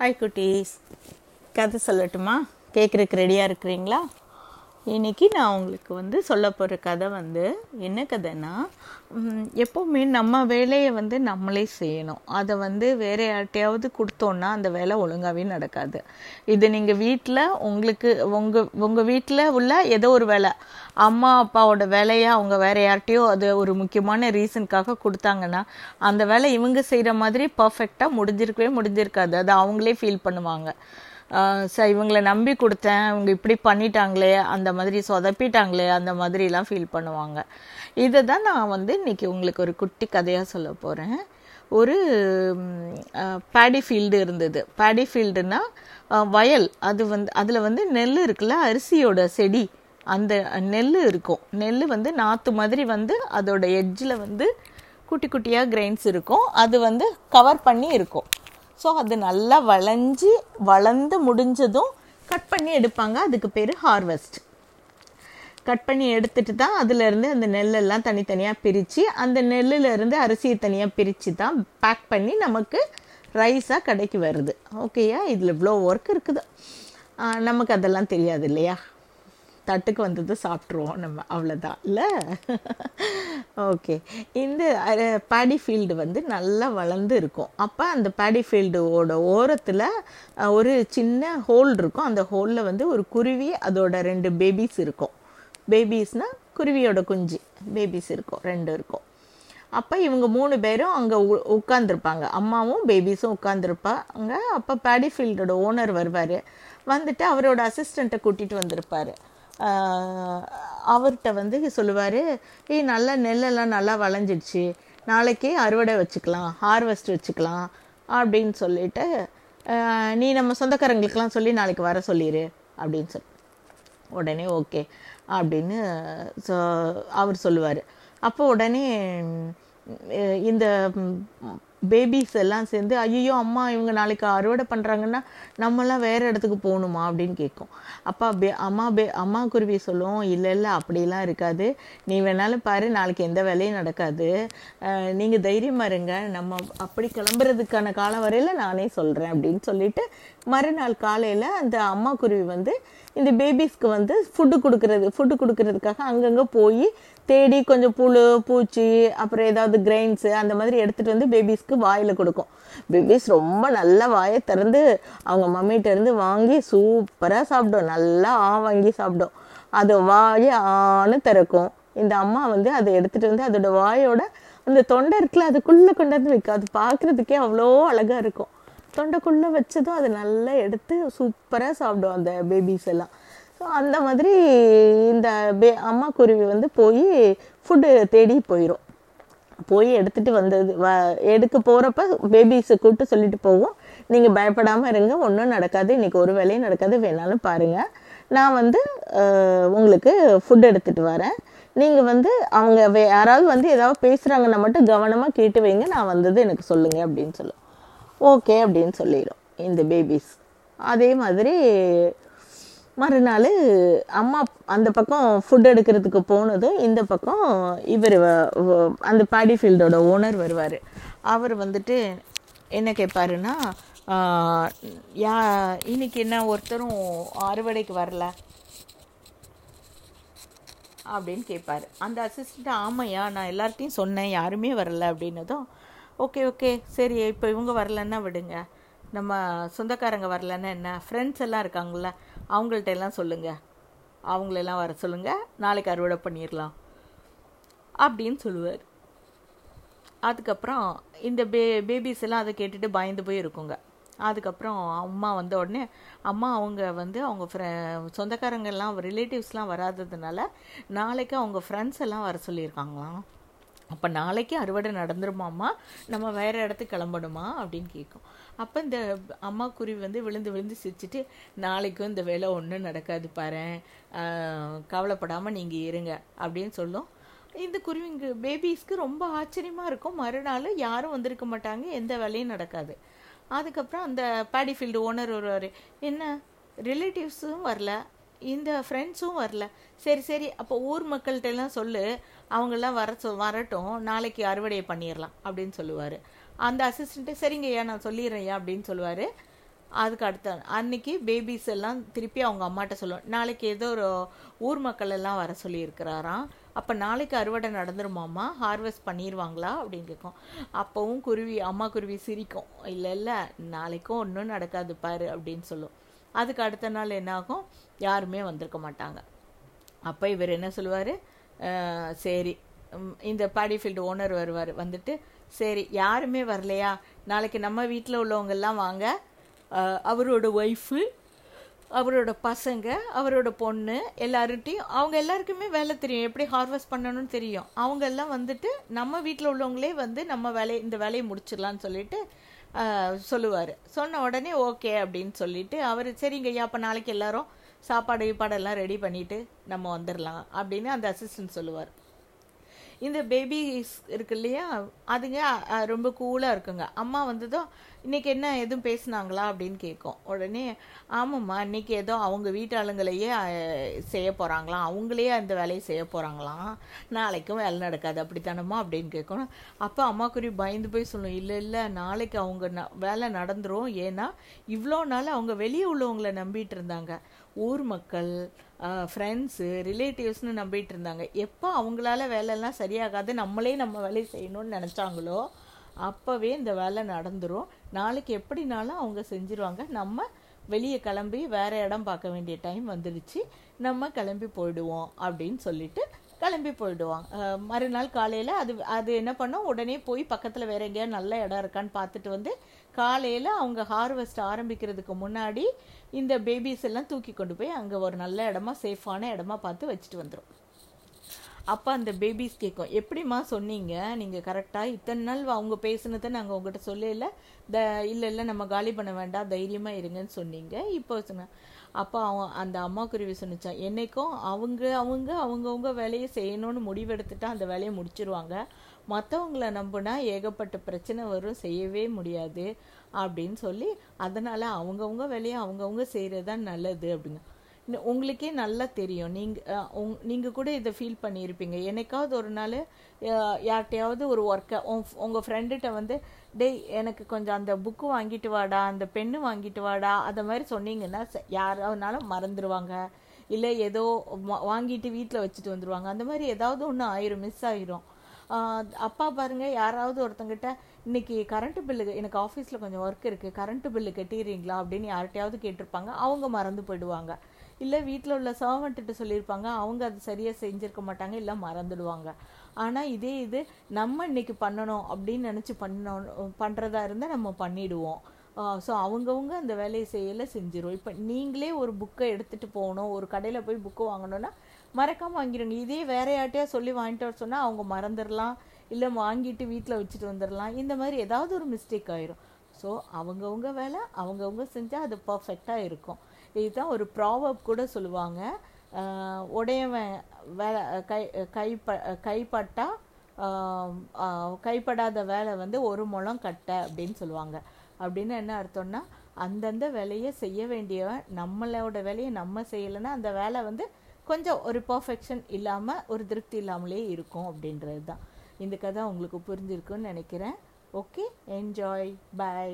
Hi குட்டீஸ் கதை சொல்லட்டுமா? கேட்குறதுக்கு ரெடியாக இருக்கிறீங்களா? இன்னைக்கு நான் உங்களுக்கு வந்து சொல்ல போகிற கதை வந்து என்ன கதைன்னா எப்போவுமே நம்ம வேலையை வந்து நம்மளே செய்யணும். அதை வந்து வேற யார்ட்டையாவது கொடுத்தோன்னா அந்த வேலை ஒழுங்காகவே நடக்காது. இது நீங்கள் வீட்டில் உங்களுக்கு உங்கள் உங்கள் வீட்டில் உள்ள ஏதோ ஒரு வேலை. அம்மா அப்பாவோட வேலையை அவங்க வேற யார்ட்டையோ அது ஒரு முக்கியமான ரீசனுக்காக கொடுத்தாங்கன்னா அந்த வேலை இவங்க செய்கிற மாதிரி பர்ஃபெக்டாக முடிஞ்சிருக்கவே முடிஞ்சிருக்காது. அது அவங்களே ஃபீல் பண்ணுவாங்க. சார் இவங்களை நம்பி கொடுத்தேன் இவங்க இப்படி பண்ணிட்டாங்களே அந்த மாதிரி சொதப்பிட்டாங்களே அந்த மாதிரிலாம் ஃபீல் பண்ணுவாங்க. இதை தான் நான் வந்து இன்றைக்கி உங்களுக்கு ஒரு குட்டி கதையாக சொல்ல போகிறேன் ஒரு பேடி ஃபீல்டு இருந்தது. பேடி ஃபீல்டுனா வயல். அது வந்து அதில் வந்து நெல் இருக்குல்ல அரிசியோட செடி. அந்த நெல் இருக்கும். நெல் வந்து நாற்று மாதிரி வந்து அதோட எட்ஜில் வந்து குட்டி குட்டியாக கிரெயின்ஸ் இருக்கும். அது வந்து கவர் பண்ணி இருக்கும். ஸோ அது நல்லா வளைஞ்சி வளர்ந்து முடிஞ்சதும் கட் பண்ணி எடுப்பாங்க. அதுக்கு பேர் ஹார்வெஸ்ட் கட் பண்ணி எடுத்துட்டு தான் அதுலேருந்து அந்த நெல்லெல்லாம் தனித்தனியாக பிரித்து அந்த நெல்லுலேருந்து அரிசியை தனியாக பிரித்து தான் பேக் பண்ணி நமக்கு ரைஸாக கடைக்கு வருது. ஓகேயா இதில் இவ்வளோ ஒர்க் இருக்குது. நமக்கு அதெல்லாம் தெரியாது இல்லையா? தட்டுக்கு வந்தது சாப்பிட்ருவோம் நம்ம அவ்வளோதான் இல்லை? ஓகே இந்த பேடி ஃபீல்டு வந்து நல்லா வளர்ந்து இருக்கும். அப்போ அந்த பேடி ஃபீல்டோட ஓரத்தில் ஒரு சின்ன ஹோல் இருக்கும். அந்த ஹோலில் வந்து ஒரு குருவி அதோட ரெண்டு பேபிஸ் இருக்கும். பேபிஸ்னால் குருவியோட குஞ்சு. பேபிஸ் இருக்கும் ரெண்டு இருக்கும். அப்போ இவங்க மூணு பேரும் அங்கே உட்காந்துருப்பாங்க அம்மாவும் பேபிஸும் உட்காந்துருப்பாங்க அப்போ பேடி ஃபீல்டோட ஓனர் வருவார். வந்துட்டு அவரோட அசிஸ்டண்ட்டை கூட்டிகிட்டு வந்திருப்பாரு. அவர்கிட்ட வந்து சொல்லுவார் ஏய் நல்லா நெல்லெல்லாம் நல்லா வளைஞ்சிடுச்சு. நாளைக்கே அறுவடை வச்சுக்கலாம் ஹார்வெஸ்ட் வச்சுக்கலாம் அப்படின்னு சொல்லிட்டு நீ நம்ம சொந்தக்காரங்களுக்கெல்லாம் சொல்லி நாளைக்கு வர சொல்லிடு அப்படின்னு சொல்லி உடனே ஓகே அப்படின்னு சொ அவர் சொல்லுவார். அப்போ உடனே இந்த பேபிஸ் எல்லாம் சேர்ந்து ஐயோ அம்மா இவங்க நாளைக்கு அறுவடை பண்ணுறாங்கன்னா நம்மலாம் வேறு இடத்துக்கு போகணுமா அப்படின்னு கேட்கும். அப்பா பே அம்மா பே அம்மா குருவி சொல்லும் இல்லை இல்லை அப்படிலாம் இருக்காது. நீ வேணாலும் பாரு நாளைக்கு எந்த வேலையும் நடக்காது. நீங்கள் தைரியமாக இருங்க. நம்ம அப்படி கிளம்புறதுக்கான காலம் வரையில் நானே சொல்கிறேன் அப்படின்னு சொல்லிட்டு மறுநாள் காலையில் அந்த அம்மா குருவி வந்து இந்த பேபிஸ்க்கு வந்து ஃபுட்டு கொடுக்கறது ஃபுட்டு கொடுக்கறதுக்காக அங்கங்கே போய் தேடி கொஞ்சம் புழு பூச்சி அப்புறம் ஏதாவது கிரெயின்ஸு அந்த மாதிரி எடுத்துகிட்டு வந்து பேபிஸ்க்கு வாயில் கொடுக்கும். பேபிஸ் ரொம்ப நல்லா வாயை திறந்து அவங்க மம்மிகிட்ட இருந்து வாங்கி சூப்பராக சாப்பிடும். நல்லா ஆ வாங்கி சாப்பிடும். அது வாயை ஆன்னு திறக்கும். இந்த அம்மா வந்து அதை எடுத்துகிட்டு வந்து அதோட வாயோட அந்த தொண்டை இருக்குல்ல அதுக்குள்ளே கொண்டு வந்து வைக்கும். அது பார்க்குறதுக்கே அவ்வளோ அழகாக இருக்கும். தொண்டைக்குள்ளே வச்சதும் அது நல்லா எடுத்து சூப்பராக சாப்பிடும் அந்த பேபிஸ் எல்லாம். ஸோ அந்த மாதிரி இந்த பே அம்மா குருவி வந்து போய் ஃபுட்டு தேடி போயிடும் போய் எடுத்துட்டு வந்தது வ எடுக்க போகிறப்ப பேபிஸை கூப்பிட்டு சொல்லிட்டு போவோம். நீங்கள் பயப்படாமல் இருங்க ஒன்றும் நடக்காது. இன்றைக்கி ஒரு வேலையும் நடக்காது வேணாலும் பாருங்கள் நான் வந்து உங்களுக்கு ஃபுட் எடுத்துகிட்டு வரேன். நீங்கள் வந்து அவங்க வே யாராவது வந்து ஏதாவது பேசுகிறாங்கன்னா மட்டும் கவனமாக கேட்டு வைங்க. நான் வந்தது எனக்கு சொல்லுங்கள் அப்படின்னு சொல்லும். ஓகே அப்படின்னு சொல்லிடும் இந்த பேபிஸ் அதே மாதிரி மறுநாள் அம்மா அந்த பக்கம் ஃபுட் எடுக்கிறதுக்கு போனதும் இந்த பக்கம் இவர் அந்த பாடி ஃபீல்டோட ஓனர் வருவார். அவர் வந்துட்டு என்ன கேட்பாருன்னா யா இன்னைக்கு என்ன ஒருத்தரும் அறுவடைக்கு வரல? அப்படின்னு கேட்பாரு அந்த அசிஸ்டண்ட் ஆமையா நான் எல்லார்ட்டையும் சொன்னேன் யாருமே வரல. அப்படின்னதும் ஓகே ஓகே சரி இப்போ இவங்க வரலன்னா விடுங்க. நம்ம சொந்தக்காரங்க வரலன்னா என்ன? ஃப்ரெண்ட்ஸ் எல்லாம் இருக்காங்கல்ல அவங்கள்ட்ட எல்லாம் சொல்லுங்கள் அவங்களெல்லாம் வர சொல்லுங்கள் நாளைக்கு அறுவடை பண்ணிடலாம் அப்படின்னு சொல்லுவார். அதுக்கப்புறம் இந்த பே பேபிஸ் எல்லாம் அதை கேட்டுட்டு பயந்து போய் இருக்குங்க. அதுக்கப்புறம் அம்மா வந்த உடனே அம்மா அவங்க வந்து அவங்க ஃப்ரெ சொந்தக்காரங்க எல்லாம் ரிலேட்டிவ்ஸ்லாம் வராததுனால நாளைக்கு அவங்க ஃப்ரெண்ட்ஸ் எல்லாம் வர சொல்லியிருக்காங்களாம். அப்போ நாளைக்கு அறுவடை நடந்துருமாம்மா? நம்ம வேற இடத்துக்கு கிளம்பணுமா? அப்படின்னு கேட்கும் அப்போ இந்த அம்மா குருவி வந்து விழுந்து விழுந்து சிரிச்சிட்டு நாளைக்கும் இந்த வேலை ஒன்றும் நடக்காது பாரு. கவலைப்படாமல் நீங்கள் இருங்க. அப்படின்னு சொல்லும். இந்த குருவிங்க பேபிஸ்க்கு ரொம்ப ஆச்சரியமாக இருக்கும். மறுநாள் யாரும் வந்திருக்க மாட்டாங்க. எந்த வேலையும் நடக்காது. அதுக்கப்புறம் அந்த பேடி ஃபீல்டு ஓனர் வருவார். என்ன? ரிலேட்டிவ்ஸும் வரல. இந்த ஃப்ரெண்ட்ஸும் வரல. சரி சரி. அப்போ ஊர் மக்கள்கிட்ட எல்லாம் சொல்லு. அவங்கெல்லாம் வர சொ வரட்டும் நாளைக்கு அறுவடையை பண்ணிடலாம் அப்படின்னு சொல்லுவார். அந்த அசிஸ்டண்ட்டு சரிங்கய்யா நான் சொல்லிடுறேன்யா அப்படின்னு சொல்லுவார். அதுக்கு அடுத்த அன்னைக்கு பேபிஸ் எல்லாம் திருப்பி அவங்க அம்மாட்ட சொல்லுவோம் நாளைக்கு ஏதோ ஒரு ஊர் மக்கள் எல்லாம் வர சொல்லியிருக்கிறாராம். அப்போ நாளைக்கு அறுவடை நடந்துருமாம்மா? ஹார்வெஸ்ட் பண்ணிடுவாங்களா அப்படின்னு கேட்கும். அப்போவும் குருவி அம்மா குருவி சிரிக்கும். இல்லை இல்லை நாளைக்கும் ஒன்றும் நடக்காது பாரு அப்படின்னு சொல்லும். அதுக்கு அடுத்த நாள் என்னாகும்? யாருமே வந்திருக்க மாட்டாங்க. அப்போ இவர் என்ன சொல்லுவார்? சரி. இந்த பாடி ஃபீல்டு ஓனர் வருவார். வந்துட்டு சரி யாருமே வரலையா? நாளைக்கு நம்ம வீட்டில் உள்ளவங்கெல்லாம் வாங்க. அவரோட ஒய்ஃபு அவரோட பசங்க அவரோட பொண்ணு எல்லார்கிட்டையும் அவங்க எல்லாருக்குமே வேலை தெரியும். எப்படி ஹார்வெஸ்ட் பண்ணணும்னு தெரியும். அவங்க எல்லாம் வந்துட்டு நம்ம வீட்டில் உள்ளவங்களே வந்து நம்ம வேலையை இந்த வேலையை முடிச்சிடலான்னு சொல்லிட்டு சொல்லுவார். சொன்ன உடனே ஓகே அப்படின்னு சொல்லிட்டு அவர் சரிங்க ஐயா அப்போ நாளைக்கு எல்லாரும் சாப்பாடு கீப்பாடெல்லாம் ரெடி பண்ணிட்டு நம்ம வந்துடலாம் அப்படின்னு அந்த அசிஸ்டன்ட் சொல்லுவார். இந்த பேபிஸ் இருக்கு இல்லையா அதுங்க ரொம்ப கூலாக இருக்குங்க. அம்மா வந்ததும் இன்னைக்கு என்ன எதுவும் பேசுனாங்களா அப்படின்னு கேட்கும். உடனே ஆமாம்மா இன்னைக்கு ஏதோ அவங்க வீட்டாளுங்களையே செய்ய போகிறாங்களாம் அவங்களே அந்த வேலையை செய்ய போகிறாங்களாம் நாளைக்கும் வேலை நடக்காது. அப்படித்தானம்மா அப்படின்னு கேட்கணும் அப்போ அம்மாக்குரி பயந்து போய் சொல்லும் இல்லை இல்லை நாளைக்கு அவங்க ந- வேலை நடந்துரும். ஏன்னா இவ்வளோ நாள் அவங்க வெளியே உள்ளவங்களை நம்பிட்டு இருந்தாங்க. ஊர் மக்கள் ஃப்ரெண்ட்ஸு ரிலேட்டிவ்ஸ்னு நம்பிட்டு இருந்தாங்க. எப்போ அவங்களால வேலையெல்லாம் சரியாகாது? நம்மளே நம்ம வேலையை செய்யணும்னு நினச்சாங்களோ அப்போவே இந்த வேலை நடந்துடும் நாளைக்கு எப்படினாலும் அவங்க செஞ்சிருவாங்க. நம்ம வெளியே கிளம்பி வேற இடம் பார்க்க வேண்டிய டைம் வந்துடுச்சு நம்ம கிளம்பி போயிடுவோம் அப்படின்னு சொல்லிட்டு கிளம்பி போயிடுவாங்க. மறுநாள் காலையில் அது அது என்ன பண்ணோம்? உடனே போய் பக்கத்தில் வேற எங்கேயாவது நல்ல இடம் இருக்கான்னு பார்த்துட்டு வந்து காலையில் அவங்க ஹார்வெஸ்ட் ஆரம்பிக்கிறதுக்கு முன்னாடி இந்த பேபிஸ் எல்லாம் தூக்கி கொண்டு போய் அங்கே ஒரு நல்ல இடமா சேஃபான இடமா பார்த்து வச்சுட்டு வந்துடும் அப்போ அந்த பேபிஸ் கேட்கும் எப்படிம்மா சொன்னீங்க? நீங்கள் கரெக்டாக இத்தனை நாள் அவங்க பேசுனதை நாங்கள் உங்கள்கிட்ட சொல்லல. த இல்லை இல்லை நம்ம காலி பண்ண வேண்டாம். தைரியமாக இருங்கன்னு சொன்னீங்க. இப்போ சொன்ன அப்போ அவன் அந்த அம்மா குருவி சொன்னிச்சான் என்றைக்கும் அவங்க அவங்க அவங்கவுங்க வேலையை செய்யணும்னு முடிவெடுத்துட்டா அந்த வேலையை முடிச்சிருவாங்க. மற்றவங்கள நம்பினா ஏகப்பட்ட பிரச்சனை வரும் செய்யவே முடியாது அப்படின்னு சொல்லி அதனால் அவங்கவுங்க வேலையை அவங்கவுங்க செய்கிறது தான் நல்லது அப்படிங்க உங்களுக்கே நல்லா தெரியும். நீங்கள் நீங்கள் கூட இதை ஃபீல் பண்ணியிருப்பீங்க என்னைக்காவது ஒரு நாள் யார்கிட்டையாவது ஒரு ஒர்க்கை உங்கள் ஃப்ரெண்டுகிட்ட வந்து டேய் எனக்கு கொஞ்சம் அந்த புக்கு வாங்கிட்டு வாடா அந்த பென்னு வாங்கிட்டு வாடா அதை மாதிரி சொன்னீங்கன்னா ச- யாராவதுனாலும் மறந்துடுவாங்க இல்லை ஏதோ வாங்கிட்டு வீட்டில் வச்சுட்டு வந்துடுவாங்க அந்த மாதிரி ஏதாவது ஒன்று ஆயிரும் மிஸ் ஆயிரும். அப்பா பாருங்கள் யாராவது ஒருத்தங்கிட்ட இன்னைக்கு கரண்ட்டு பில்லு எனக்கு ஆஃபீஸில் கொஞ்சம் ஒர்க் இருக்குது கரண்ட்டு பில்லு கட்டிடுறீங்களா? அப்படின்னு யார்கிட்டயாவது கேட்டிருப்பாங்க. அவங்க மறந்து போயிடுவாங்க. இல்லை வீட்டில் உள்ள சர்வெண்ட்டு சொல்லியிருப்பாங்க. அவங்க அது சரியாக செஞ்சுருக்க மாட்டாங்க இல்லை மறந்துடுவாங்க. ஆனால் இதே இது நம்ம இன்னைக்கு பண்ணணும் அப்படின்னு நினச்சி பண்ணணும் பண்ணுறதா இருந்தால் நம்ம பண்ணிடுவோம். ஸோ அவங்கவுங்க அந்த வேலையை செய்யலை செஞ்சிடும் இப்போ நீங்களே ஒரு புக்கை எடுத்துகிட்டு போகணும் ஒரு கடையில் போய் புக்கு வாங்கணுன்னா மறக்காமல் வாங்கிடுங்க இதே வேற யார்ட்டையாக சொல்லி வாங்கிட்டு வர சொன்னால் அவங்க மறந்துடலாம் இல்லை வாங்கிட்டு வீட்டில் வச்சுட்டு வந்துடலாம். இந்த மாதிரி ஏதாவது ஒரு மிஸ்டேக் ஆயிரும். ஸோ அவங்கவுங்க வேலை அவங்கவுங்க செஞ்சால் அது பர்ஃபெக்டாக இருக்கும். இதுதான் ஒரு ப்ராவப் கூட சொல்லுவாங்க. உடையவன் வேலை கை கைப்ப கைப்பட்டா கைப்படாத வேலை வந்து ஒரு முழம் கட்ட அப்படின்னு சொல்லுவாங்க. அப்படின்னு என்ன அர்த்தம்னா அந்தந்த வேலையை செய்ய வேண்டியவன் நம்மளோட வேலையை நம்ம செய்யலைன்னா அந்த வேலை வந்து கொஞ்சம் ஒரு பர்ஃபெக்ஷன் இல்லாமல் ஒரு திருப்தி இல்லாமலே இருக்கும் அப்படின்றது தான் இந்த கதை உங்களுக்கு புரிஞ்சிருக்குன்னு நினைக்கிறேன். Okay enjoy by